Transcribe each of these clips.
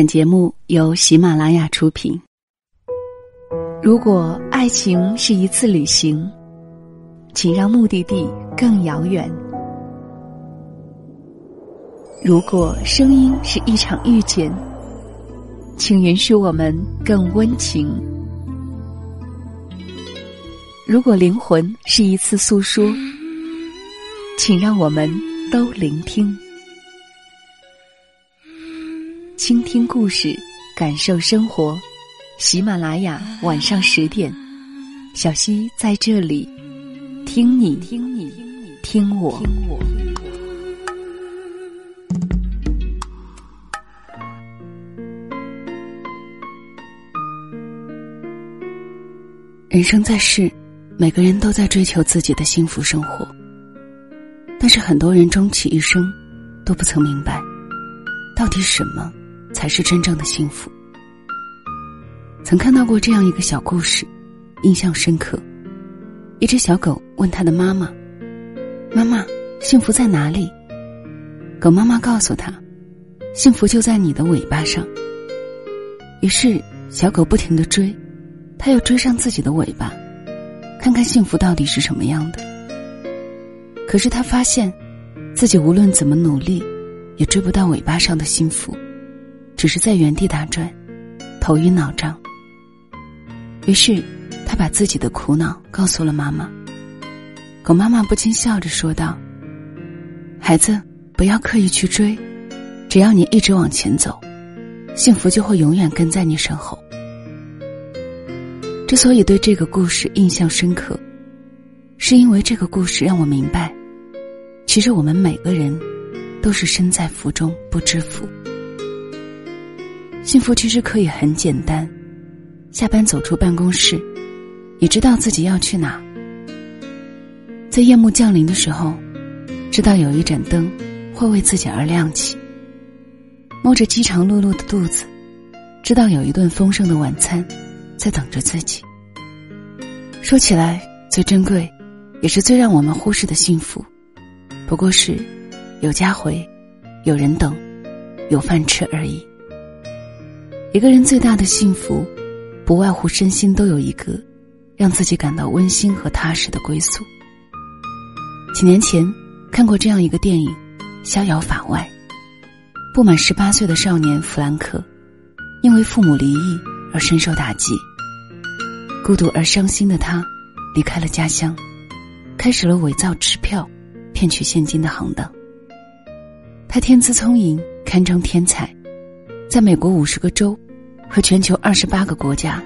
本节目由喜马拉雅出品。如果爱情是一次旅行，请让目的地更遥远；如果声音是一场遇见，请允许我们更温情；如果灵魂是一次诉说，请让我们都聆听。倾听故事，感受生活。喜马拉雅晚上十点，小溪在这里，听你听你听我。人生在世，每个人都在追求自己的幸福生活，但是很多人终其一生，都不曾明白，到底什么。才是真正的幸福。曾看到过这样一个小故事，印象深刻。一只小狗问它的妈妈：“妈妈，幸福在哪里？”狗妈妈告诉他：“幸福就在你的尾巴上。”于是小狗不停的追，它要追上自己的尾巴，看看幸福到底是什么样的。可是他发现，自己无论怎么努力，也追不到尾巴上的幸福。只是在原地打转，头晕脑胀。于是，他把自己的苦恼告诉了妈妈。狗妈妈不禁笑着说道：“孩子，不要刻意去追，只要你一直往前走，幸福就会永远跟在你身后。”之所以对这个故事印象深刻，是因为这个故事让我明白，其实我们每个人都是身在福中不知福。幸福其实可以很简单，下班走出办公室，你知道自己要去哪。在夜幕降临的时候，知道有一盏灯会为自己而亮起。摸着饥肠辘辘的肚子，知道有一顿丰盛的晚餐在等着自己。说起来，最珍贵，也是最让我们忽视的幸福，不过是有家回，有人等，有饭吃而已。一个人最大的幸福，不外乎身心都有一个让自己感到温馨和踏实的归宿。几年前看过这样一个电影《逍遥法外》，不满十八岁的少年弗兰克，因为父母离异而深受打击，孤独而伤心的他，离开了家乡，开始了伪造支票、骗取现金的行当。他天资聪颖，堪称天才。在美国五十个州和全球二十八个国家，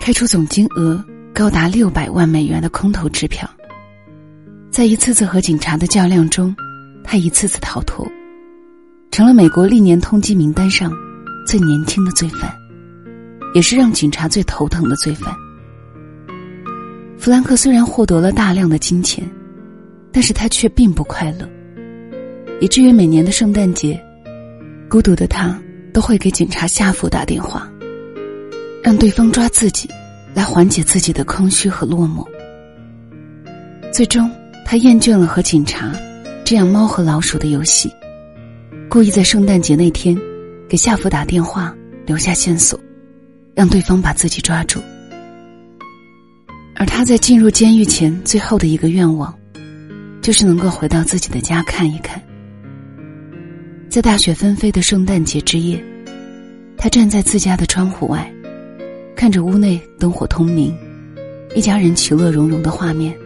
开出总金额高达六百万美元的空头支票。在一次次和警察的较量中，他一次次逃脱，成了美国历年通缉名单上最年轻的罪犯，也是让警察最头疼的罪犯。弗兰克虽然获得了大量的金钱，但是他却并不快乐，以至于每年的圣诞节，孤独的他。都会给警察下属打电话，让对方抓自己，来缓解自己的空虚和落寞。最终，他厌倦了和警察这样猫和老鼠的游戏，故意在圣诞节那天给夏福打电话，留下线索，让对方把自己抓住。而他在进入监狱前最后的一个愿望，就是能够回到自己的家看一看。在大雪纷飞的圣诞节之夜，他站在自家的窗户外，看着屋内灯火通明，一家人其乐融融的画面，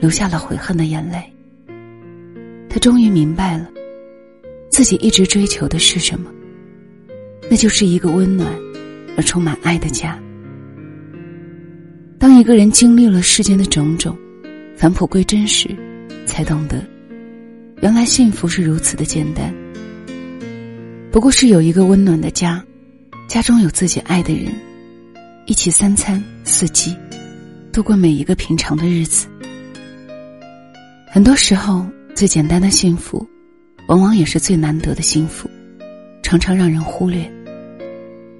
流下了悔恨的眼泪。他终于明白了，自己一直追求的是什么，那就是一个温暖而充满爱的家。当一个人经历了世间的种种，返璞归真时，才懂得，原来幸福是如此的简单。不过是有一个温暖的家，家中有自己爱的人，一起三餐四季，度过每一个平常的日子。很多时候，最简单的幸福，往往也是最难得的幸福，常常让人忽略。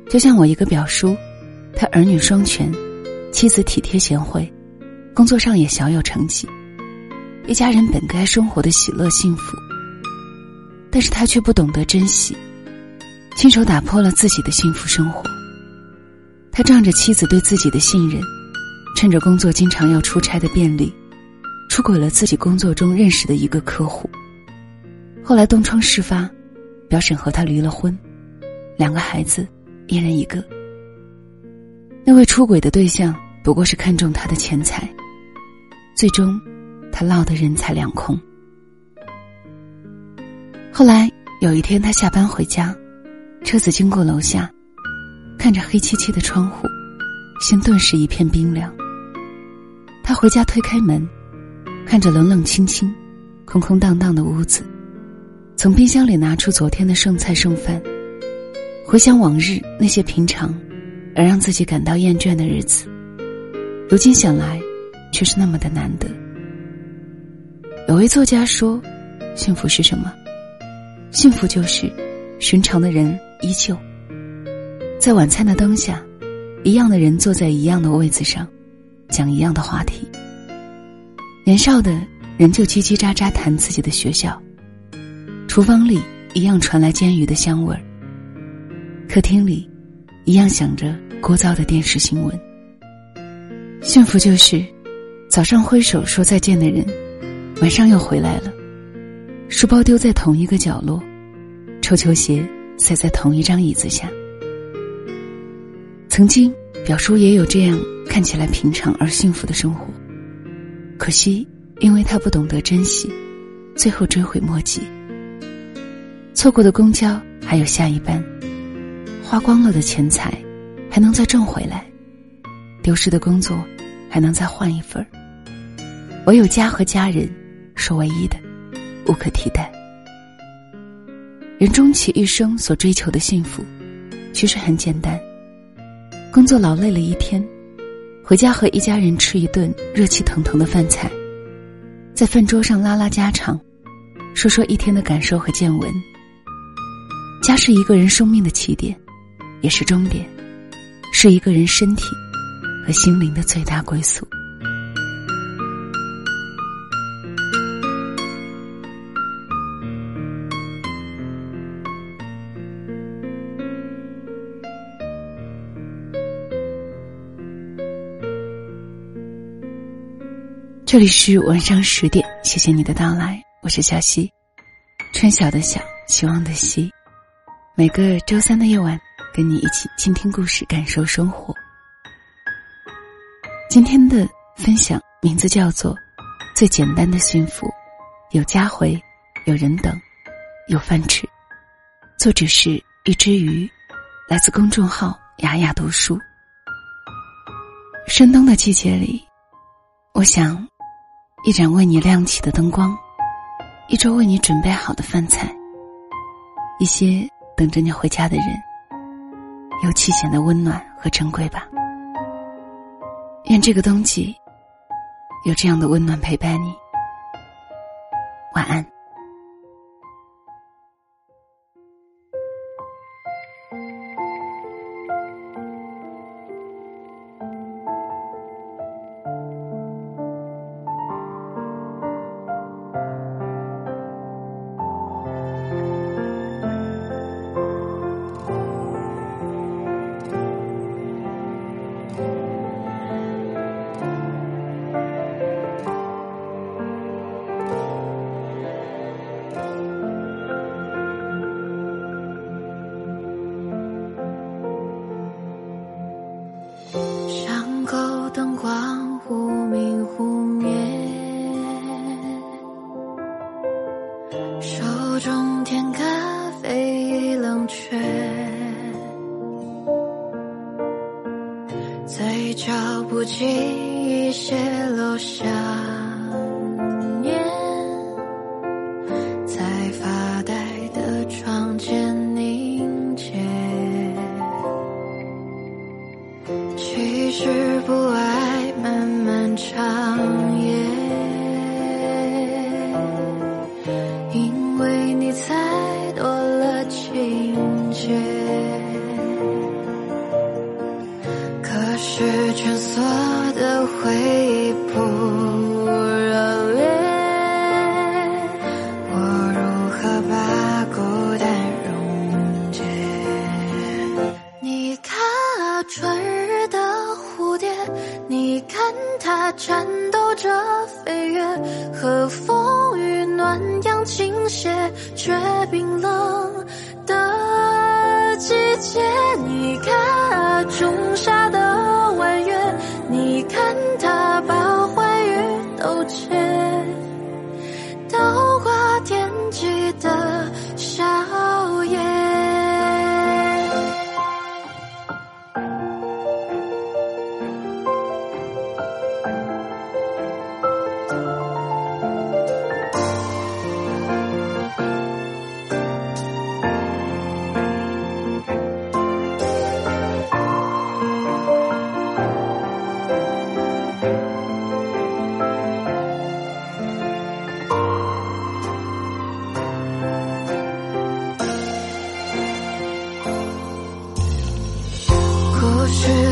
就像我一个表叔，他儿女双全，妻子体贴贤惠，工作上也小有成绩，一家人本该生活的喜乐幸福，但是他却不懂得珍惜。亲手打破了自己的幸福生活。他仗着妻子对自己的信任，趁着工作经常要出差的便利，出轨了自己工作中认识的一个客户。后来东窗事发，表婶和他离了婚，两个孩子，一人一个。那位出轨的对象不过是看中他的钱财，最终，他落得人财两空。后来有一天，他下班回家，车子经过楼下，看着黑漆漆的窗户，心顿时一片冰凉。他回家推开门，看着冷冷清清、空空荡荡的屋子，从冰箱里拿出昨天的剩菜剩饭，回想往日那些平常而让自己感到厌倦的日子，如今想来，却是那么的难得。有位作家说：“幸福是什么？”幸福就是，寻常的人依旧，在晚餐的灯下，一样的人坐在一样的位子上，讲一样的话题。年少的人就叽叽喳喳谈自己的学校，厨房里一样传来煎鱼的香味儿，客厅里一样响着聒噪的电视新闻。幸福就是，早上挥手说再见的人，晚上又回来了。书包丢在同一个角落，臭球鞋塞在同一张椅子下。曾经表叔也有这样看起来平常而幸福的生活，可惜因为他不懂得珍惜，最后追悔莫及。错过的公交还有下一班，花光了的钱财还能再挣回来，丢失的工作还能再换一份儿。唯有家和家人是唯一的。无可替代。人终其一生所追求的幸福，其实很简单：工作劳累了一天，回家和一家人吃一顿热气腾腾的饭菜，在饭桌上拉拉家常，说说一天的感受和见闻。家是一个人生命的起点，也是终点，是一个人身体和心灵的最大归宿。这里是晚上十点，谢谢你的到来，我是小溪，春晓的晓，希望的希，每个周三的夜晚，跟你一起倾听故事，感受生活。今天的分享名字叫做《最简单的幸福》，有家回，有人等，有饭吃。作者是一只鱼，来自公众号雅雅读书。深冬的季节里，我想。一盏为你亮起的灯光，一桌为你准备好的饭菜，一些等着你回家的人，尤其显得温暖和珍贵吧。愿这个冬季有这样的温暖陪伴你。晚安。嘴角不经意泄露下。蜷缩的回忆不热烈，我如何把孤单溶解？你看啊，春日的蝴蝶，你看它颤抖着飞越和风雨，暖阳倾斜却冰冷的季节。你看啊，终。故事里的最后一